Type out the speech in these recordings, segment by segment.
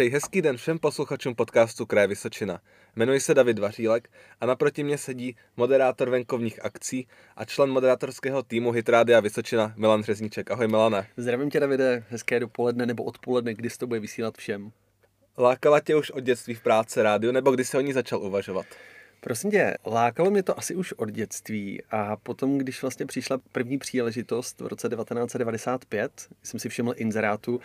Přeji hezký den všem posluchačům podcastu Kraje Vysočina. Jmenuji se David Vařílek a naproti mě sedí moderátor venkovních akcí a člen moderátorského týmu Hitrádia Vysočina Milan Řezníček. Ahoj Milane. Zdravím tě Davide, hezké dopoledne nebo odpoledne, kdy to bude vysílat všem. Lákala tě už od dětství v práci rádiu nebo kdy jsi o ní začal uvažovat? Prosím tě, lákalo mě to asi už od dětství a potom, když vlastně přišla první příležitost v roce 1995, jsem si všiml inzerátu,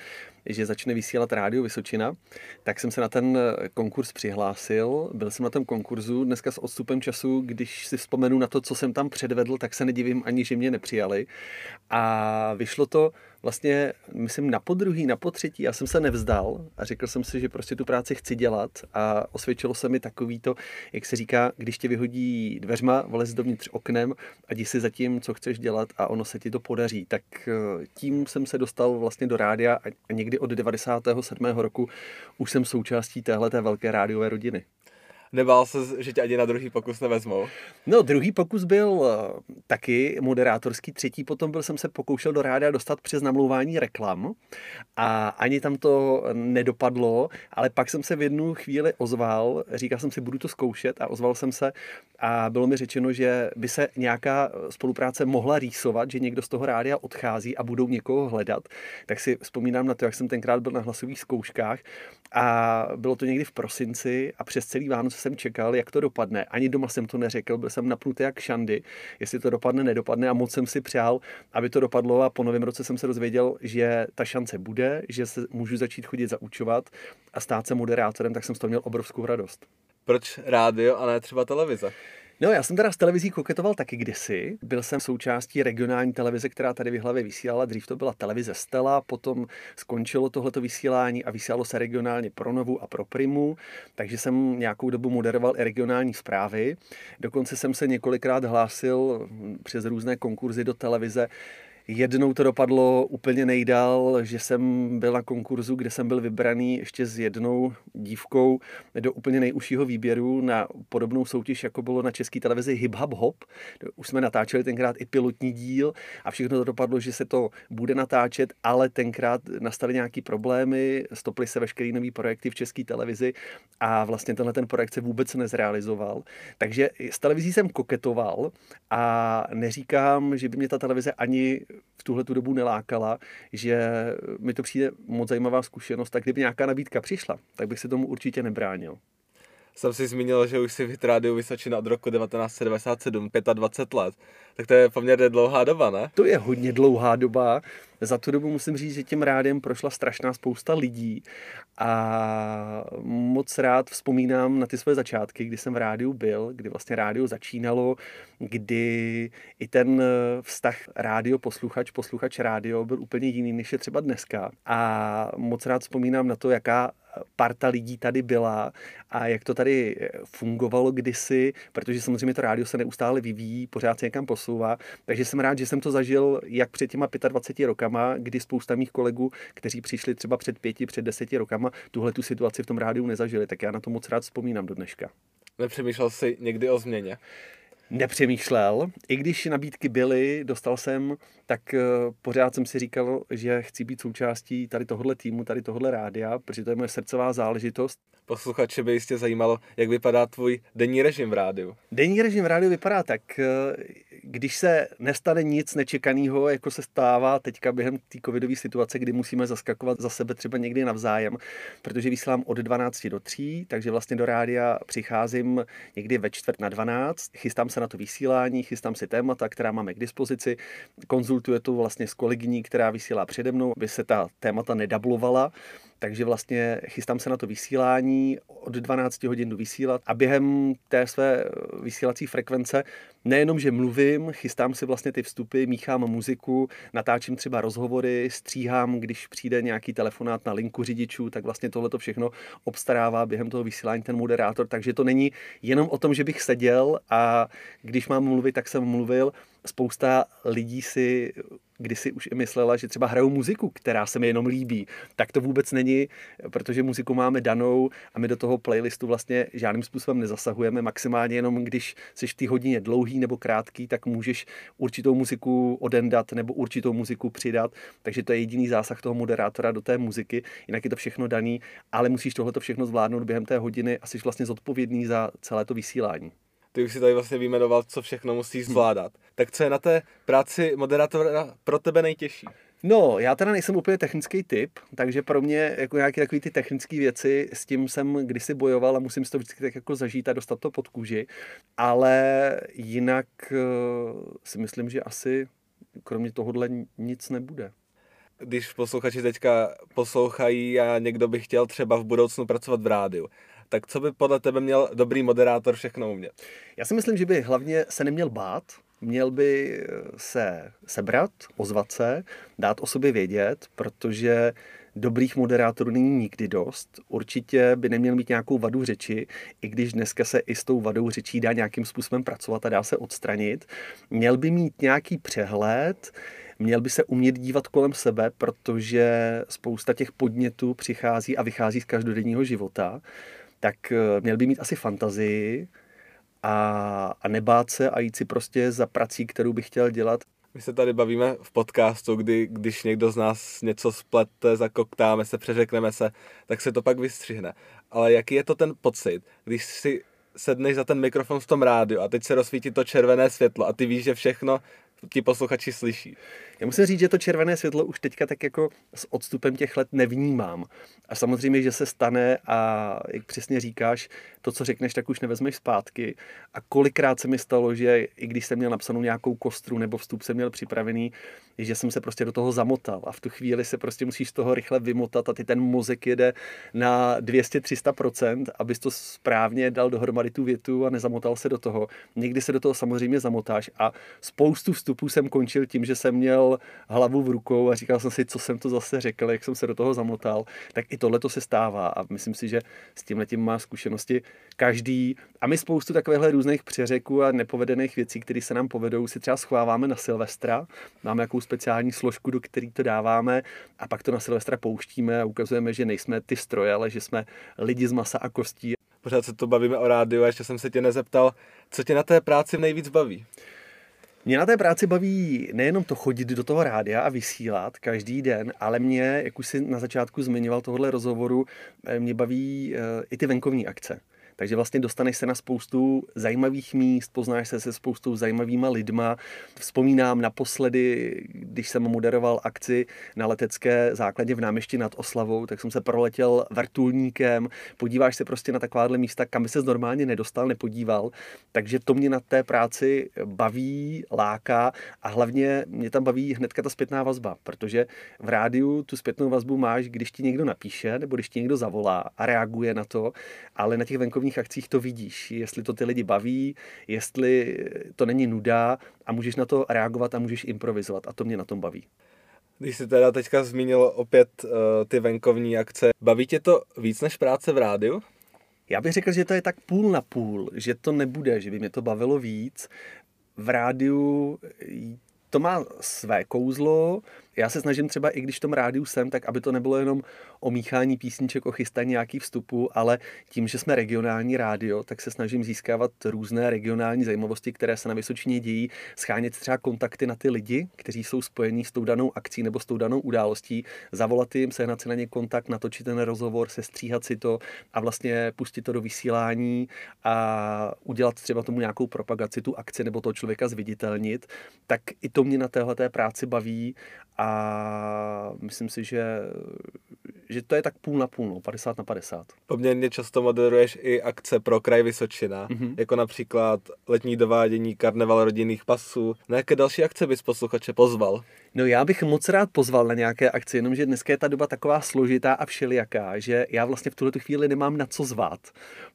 že začne vysílat rádio Vysočina, tak jsem se na ten konkurs přihlásil. Byl jsem na tom konkurzu dneska s odstupem času, když si vzpomenu na to, co jsem tam předvedl, tak se nedivím ani, že mě nepřijali. A vyšlo to vlastně, myslím, na podruhý, na potřetí, já jsem se nevzdal a řekl jsem si, že prostě tu práci chci dělat a osvědčilo se mi takový to, jak se říká, když tě vyhodí dveřma, vlez dovnitř oknem a jdi si za tím, co chceš dělat a ono se ti to podaří. Tak eh, tím jsem se dostal vlastně do rádia a někdy od 97. roku už jsem součástí téhle velké rádiové rodiny. Nebál se, že tě ani na druhý pokus nevezmou? No, druhý pokus byl eh, taky moderátorský, třetí potom byl jsem se pokoušel do rádia dostat přes namlouvání reklam a ani tam to nedopadlo, ale pak jsem se v jednu chvíli ozval, říkal jsem si, budu to zkoušet a ozval jsem se a bylo mi řečeno, že by se nějaká spolupráce mohla rýsovat, že někdo z toho rádia odchází a budou někoho hledat. Tak si vzpomínám na to, jak jsem tenkrát byl na hlasových zkouškách a bylo to někdy v prosinci a přes celý Vánoce jsem čekal, jak to dopadne. Ani doma jsem to neřekl, byl jsem napnutý jak šandy, jestli to dopadne, nedopadne a moc jsem si přál, aby to dopadlo a po novém roce jsem se dozvěděl, že ta šance bude, že se můžu začít chodit zaučovat a stát se moderátorem, tak jsem z toho měl obrovskou radost. Proč rádio a ne třeba televize? No, já jsem teda s televizí koketoval taky kdysi. Byl jsem součástí regionální televize, která tady v hlavě vysílala. Dřív to byla televize Stella, potom skončilo tohleto vysílání a vysílalo se regionálně pro Novu a pro Primu, takže jsem nějakou dobu moderoval i regionální zprávy. Dokonce jsem se několikrát hlásil přes různé konkurzy do televize Jednou to dopadlo úplně nejdál, že jsem byl na konkurzu, kde jsem byl vybraný ještě s jednou dívkou do úplně nejužšího výběru na podobnou soutěž, jako bylo na české televizi Hip Hop Hop. Už jsme natáčeli tenkrát i pilotní díl a všechno to dopadlo, že se to bude natáčet, ale tenkrát nastaly nějaké problémy, stoply se veškeré nové projekty v české televizi a vlastně tenhle ten projekt se vůbec nezrealizoval. Takže s televizí jsem koketoval a neříkám, že by mě ta televize ani v tuhle tu dobu nelákala, že mi to přijde moc zajímavá zkušenost, tak kdyby nějaká nabídka přišla, tak bych se tomu určitě nebránil. Jsem si zmínil, že už si v rádiu Vysočina od roku 1997, 25 let. Tak to je poměrně dlouhá doba, ne? To je hodně dlouhá doba. Za tu dobu musím říct, že tím rádiem prošla strašná spousta lidí a moc rád vzpomínám na ty své začátky, kdy jsem v rádiu byl, kdy vlastně rádio začínalo, kdy i ten vztah rádio posluchač, posluchač rádio byl úplně jiný, než je třeba dneska. A moc rád vzpomínám na to, jaká parta lidí tady byla a jak to tady fungovalo kdysi, protože samozřejmě to rádio se neustále vyvíjí, pořád se někam posouvá. Takže jsem rád, že jsem to zažil jak před těma 25 rokama, kdy spousta mých kolegů, kteří přišli třeba před pěti, před deseti rokama, tuhle tu situaci v tom rádiu nezažili. Tak já na to moc rád vzpomínám do dneška. Nepřemýšlel jsi někdy o změně? nepřemýšlel. I když nabídky byly, dostal jsem, tak eh, pořád jsem si říkal, že chci být součástí tady tohohle týmu, tady tohohle rádia, protože to je moje srdcová záležitost. Posluchače by jistě zajímalo, jak vypadá tvůj denní režim v rádiu. Denní režim v rádiu vypadá tak, eh, když se nestane nic nečekaného, jako se stává teďka během té covidové situace, kdy musíme zaskakovat za sebe třeba někdy navzájem, protože vysílám od 12 do 3, takže vlastně do rádia přicházím někdy ve čtvrt na 12, chystám se na to vysílání, chystám si témata, která máme k dispozici, konzultuje to vlastně s kolegyní, která vysílá přede mnou, aby se ta témata nedablovala takže vlastně chystám se na to vysílání, od 12 hodin jdu vysílat a během té své vysílací frekvence nejenom, že mluvím, chystám si vlastně ty vstupy, míchám muziku, natáčím třeba rozhovory, stříhám, když přijde nějaký telefonát na linku řidičů, tak vlastně tohle to všechno obstarává během toho vysílání ten moderátor, takže to není jenom o tom, že bych seděl a když mám mluvit, tak jsem mluvil, spousta lidí si kdysi už i myslela, že třeba hrajou muziku, která se mi jenom líbí. Tak to vůbec není, protože muziku máme danou a my do toho playlistu vlastně žádným způsobem nezasahujeme. Maximálně jenom, když jsi té hodině dlouhý nebo krátký, tak můžeš určitou muziku odendat nebo určitou muziku přidat. Takže to je jediný zásah toho moderátora do té muziky. Jinak je to všechno daný, ale musíš tohle všechno zvládnout během té hodiny a jsi vlastně zodpovědný za celé to vysílání ty už si tady vlastně vyjmenoval, co všechno musíš zvládat. Hmm. Tak co je na té práci moderátora pro tebe nejtěžší? No, já teda nejsem úplně technický typ, takže pro mě jako nějaké takové ty technické věci, s tím jsem kdysi bojoval a musím si to vždycky tak jako zažít a dostat to pod kůži, ale jinak uh, si myslím, že asi kromě tohohle nic nebude když posluchači teďka poslouchají a někdo by chtěl třeba v budoucnu pracovat v rádiu, tak co by podle tebe měl dobrý moderátor všechno umět? Já si myslím, že by hlavně se neměl bát, měl by se sebrat, ozvat se, dát o sobě vědět, protože dobrých moderátorů není nikdy dost. Určitě by neměl mít nějakou vadu řeči, i když dneska se i s tou vadou řečí dá nějakým způsobem pracovat a dá se odstranit. Měl by mít nějaký přehled, měl by se umět dívat kolem sebe, protože spousta těch podnětů přichází a vychází z každodenního života tak eh, měl by mít asi fantazii a, a nebát se a jít si prostě za prací, kterou bych chtěl dělat. My se tady bavíme v podcastu, kdy když někdo z nás něco splete, zakoktáme se, přeřekneme se, tak se to pak vystřihne. Ale jaký je to ten pocit, když si sedneš za ten mikrofon v tom rádiu a teď se rozsvítí to červené světlo a ty víš, že všechno ti posluchači slyší. Já musím říct, že to červené světlo už teďka tak jako s odstupem těch let nevnímám. A samozřejmě, že se stane a jak přesně říkáš, to, co řekneš, tak už nevezmeš zpátky. A kolikrát se mi stalo, že i když jsem měl napsanou nějakou kostru nebo vstup jsem měl připravený, že jsem se prostě do toho zamotal a v tu chvíli se prostě musíš z toho rychle vymotat a ty ten mozek jede na 200-300%, abys to správně dal dohromady tu větu a nezamotal se do toho. Někdy se do toho samozřejmě zamotáš a spoustu vstupů jsem končil tím, že jsem měl hlavu v rukou a říkal jsem si, co jsem to zase řekl, jak jsem se do toho zamotal. Tak i tohle to se stává a myslím si, že s tím letím má zkušenosti každý. A my spoustu takovýchhle různých přeřeků a nepovedených věcí, které se nám povedou, si třeba schováváme na Silvestra. Máme jakou speciální složku, do které to dáváme a pak to na Silvestra pouštíme a ukazujeme, že nejsme ty stroje, ale že jsme lidi z masa a kostí. Pořád se to bavíme o rádiu a ještě jsem se tě nezeptal, co tě na té práci nejvíc baví? Mě na té práci baví nejenom to chodit do toho rádia a vysílat každý den, ale mě, jak už si na začátku zmiňoval tohle rozhovoru, eh, mě baví eh, i ty venkovní akce. Takže vlastně dostaneš se na spoustu zajímavých míst, poznáš se se spoustou zajímavýma lidma. Vzpomínám naposledy, když jsem moderoval akci na letecké základě v náměstí nad Oslavou, tak jsem se proletěl vrtulníkem. Podíváš se prostě na takováhle místa, kam by se normálně nedostal, nepodíval. Takže to mě na té práci baví, láká a hlavně mě tam baví hnedka ta zpětná vazba, protože v rádiu tu zpětnou vazbu máš, když ti někdo napíše nebo když ti někdo zavolá a reaguje na to, ale na těch venkovních kulturních akcích to vidíš, jestli to ty lidi baví, jestli to není nuda a můžeš na to reagovat a můžeš improvizovat a to mě na tom baví. Když jsi teda teďka zmínil opět uh, ty venkovní akce, baví tě to víc než práce v rádiu? Já bych řekl, že to je tak půl na půl, že to nebude, že by mě to bavilo víc. V rádiu to má své kouzlo, já se snažím třeba, i když v tom rádiu jsem, tak aby to nebylo jenom o míchání písniček, o chystání nějakých vstupů, ale tím, že jsme regionální rádio, tak se snažím získávat různé regionální zajímavosti, které se na Vysočině dějí, schánět třeba kontakty na ty lidi, kteří jsou spojení s tou danou akcí nebo s tou danou událostí, zavolat jim, sehnat si na ně kontakt, natočit ten rozhovor, sestříhat si to a vlastně pustit to do vysílání a udělat třeba tomu nějakou propagaci, tu akci nebo toho člověka zviditelnit, tak i to mě na téhle práci baví a myslím si, že, že to je tak půl na půl, no, 50 na 50. Poměrně často moderuješ i akce pro kraj Vysočina, mm-hmm. jako například letní dovádění karneval rodinných pasů. Na jaké další akce bys posluchače pozval? No já bych moc rád pozval na nějaké akce, jenomže dneska je ta doba taková složitá a všelijaká, že já vlastně v tuhle chvíli nemám na co zvát,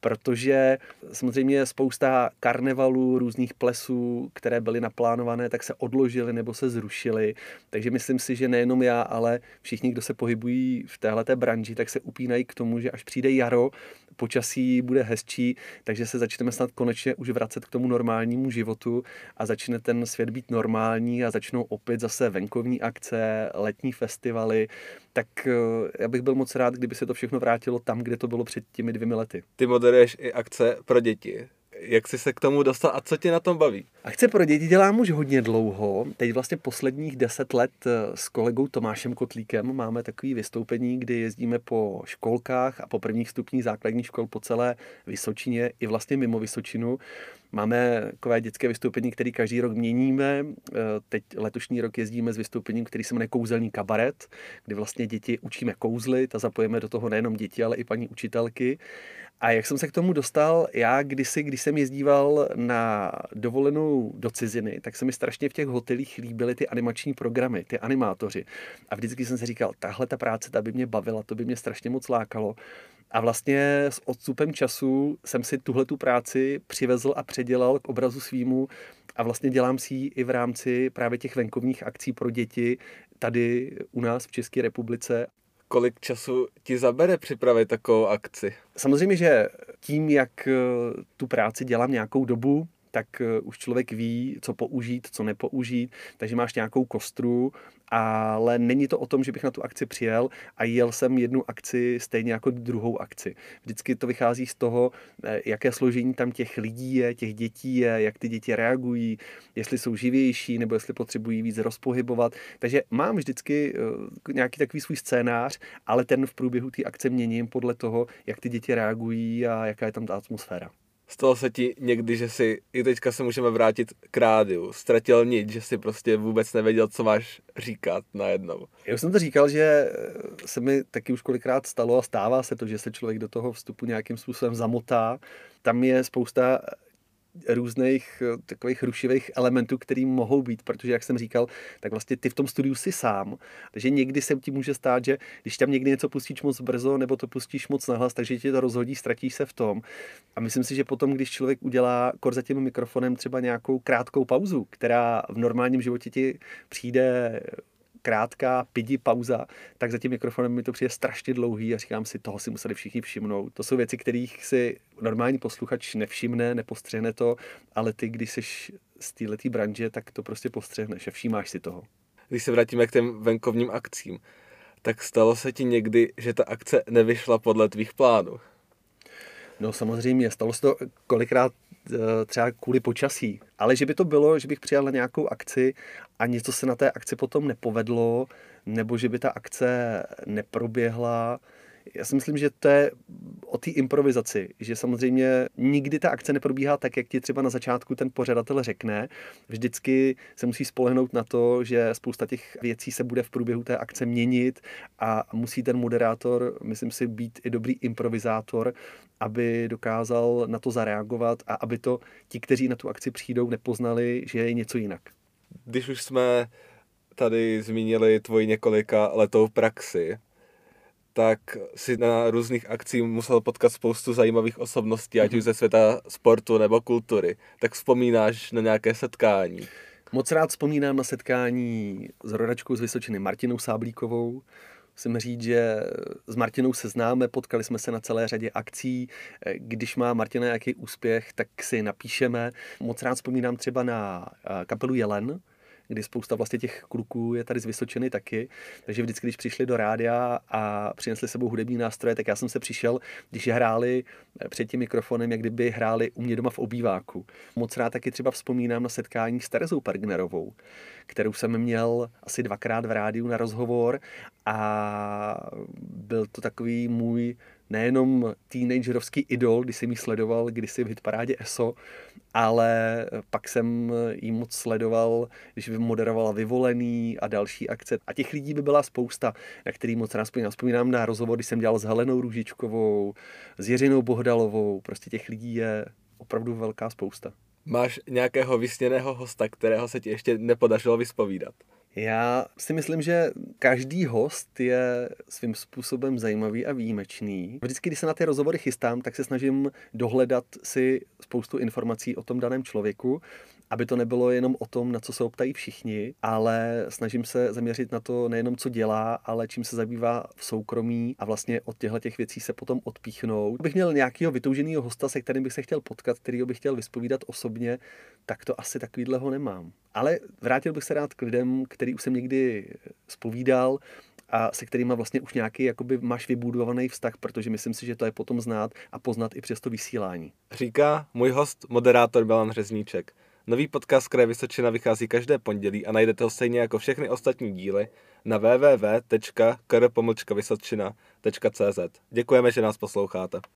protože samozřejmě spousta karnevalů, různých plesů, které byly naplánované, tak se odložily nebo se zrušily. Takže myslím si, že nejenom já, ale všichni, kdo se pohybují v téhle té branži, tak se upínají k tomu, že až přijde jaro, počasí bude hezčí, takže se začneme snad konečně už vracet k tomu normálnímu životu a začne ten svět být normální a začnou opět zase venkovní akce, letní festivaly, tak eh, já bych byl moc rád, kdyby se to všechno vrátilo tam, kde to bylo před těmi dvěmi lety. Ty moderuješ i akce pro děti. Jak jsi se k tomu dostal a co tě na tom baví? Akce pro děti dělám už hodně dlouho. Teď vlastně posledních deset let eh, s kolegou Tomášem Kotlíkem máme takové vystoupení, kdy jezdíme po školkách a po prvních stupních základních škol po celé Vysočině i vlastně mimo Vysočinu. Máme takové dětské vystoupení, které každý rok měníme. Eh, teď letošní rok jezdíme s vystoupením, který se jmenuje Kouzelný kabaret, kdy vlastně děti učíme kouzlit a zapojíme do toho nejenom děti, ale i paní učitelky. A jak jsem se k tomu dostal, já kdysi, když jsem jezdíval na dovolenou do ciziny, tak se mi strašně v těch hotelích líbily ty animační programy, ty animátoři. A vždycky jsem si říkal, tahle ta práce, ta by mě bavila, to by mě strašně moc lákalo. A vlastně s odstupem času jsem si tuhle tu práci přivezl a předělal k obrazu svýmu a vlastně dělám si ji i v rámci právě těch venkovních akcí pro děti tady u nás v České republice kolik času ti zabere připravit takovou akci? Samozřejmě, že tím, jak eh, tu práci dělám nějakou dobu, tak eh, už člověk ví, co použít, co nepoužít, takže máš nějakou kostru, ale není to o tom, že bych na tu akci přijel a jel jsem jednu akci stejně jako druhou akci. Vždycky to vychází z toho, eh, jaké složení tam těch lidí je, těch dětí je, jak ty děti reagují, jestli jsou živější nebo jestli potřebují víc rozpohybovat. Takže mám vždycky eh, nějaký takový svůj scénář, ale ten v průběhu té akce měním podle toho, jak ty děti reagují a jaká je tam ta atmosféra. Stalo se ti někdy, že si, i teďka se můžeme vrátit k rádiu, ztratil nic, že si prostě vůbec nevěděl, co máš říkat najednou. Já už jsem to říkal, že se mi taky už kolikrát stalo a stává se to, že se člověk do toho vstupu nějakým způsobem zamotá. Tam je spousta různých eh, takových rušivých elementů, který mohou být, protože, jak jsem říkal, tak vlastně ty v tom studiu si sám. Takže někdy se ti může stát, že když tam někdy něco pustíš moc brzo nebo to pustíš moc nahlas, takže ti to rozhodí, ztratíš se v tom. A myslím si, že potom, když člověk udělá kor za tím mikrofonem třeba nějakou krátkou pauzu, která v normálním životě ti přijde krátká pidi pauza, tak za tím mikrofonem mi to přijde strašně dlouhý a říkám si, toho si museli všichni všimnout. To jsou věci, kterých si normální posluchač nevšimne, nepostřehne to, ale ty, když jsi z této branže, tak to prostě postřehneš a všímáš si toho. Když se vrátíme k těm venkovním akcím, tak stalo se ti někdy, že ta akce nevyšla podle tvých plánů? No samozřejmě, stalo se to kolikrát třeba kvůli počasí. Ale že by to bylo, že bych přijal na nějakou akci a něco se na té akci potom nepovedlo, nebo že by ta akce neproběhla, já si myslím, že to je o té improvizaci, že samozřejmě nikdy ta akce neprobíhá tak, jak ti třeba na začátku ten pořadatel řekne. Vždycky se musí spolehnout na to, že spousta těch věcí se bude v průběhu té akce měnit a musí ten moderátor, myslím si, být i dobrý improvizátor, aby dokázal na to zareagovat a aby to ti, kteří na tu akci přijdou, nepoznali, že je něco jinak. Když už jsme tady zmínili tvoji několika letou praxi, tak si na různých akcích musel potkat spoustu zajímavých osobností, ať už ze světa sportu nebo kultury. Tak vzpomínáš na nějaké setkání? Moc rád vzpomínám na setkání s rodačkou z Vysočiny Martinou Sáblíkovou. Musím říct, že s Martinou se známe, potkali jsme se na celé řadě akcí. Když má Martina nějaký úspěch, tak si napíšeme. Moc rád vzpomínám třeba na eh, kapelu Jelen, kdy spousta vlastně těch kluků je tady z Vysočiny taky, takže vždycky, když přišli do rádia a přinesli sebou hudební nástroje, tak já jsem se přišel, když je hráli eh, před tím mikrofonem, jak kdyby hráli u mě doma v obýváku. Moc rád taky třeba vzpomínám na setkání s Terezou Pergnerovou, kterou jsem měl asi dvakrát v rádiu na rozhovor a byl to takový můj nejenom teenagerovský idol, když jsem ji sledoval kdysi v hitparádě ESO, ale pak jsem jí moc sledoval, když moderovala Vyvolený a další akce. A těch lidí by byla spousta, na který moc rád vzpomínám. Vzpomínám na rozhovor, když jsem dělal s Helenou Růžičkovou, s Jiřinou Bohdalovou. Prostě těch lidí je opravdu velká spousta. Máš nějakého vysněného hosta, kterého se ti ještě nepodařilo vyspovídat? Já si myslím, že každý host je svým způsobem zajímavý a výjimečný. Vždycky, když se na ty rozhovory chystám, tak se snažím dohledat si spoustu informací o tom daném člověku aby to nebylo jenom o tom, na co se optají všichni, ale snažím se zaměřit na to nejenom, co dělá, ale čím se zabývá v soukromí a vlastně od těchto těch věcí se potom odpíchnout. Bych měl nějakého vytouženého hosta, se kterým bych se chtěl potkat, který bych chtěl vyspovídat osobně, tak to asi takovýhleho nemám. Ale vrátil bych se rád k lidem, který už jsem někdy spovídal, a se kterými vlastně už nějaký jakoby máš vybudovaný vztah, protože myslím si, že to je potom znát a poznat i přes to vysílání. Říká můj host, moderátor Milan Řezníček. Nový podcast Kraje Vysočina vychází každé pondělí a najdete ho stejně jako všechny ostatní díly na www.kr.vysočina.cz. Děkujeme, že nás posloucháte.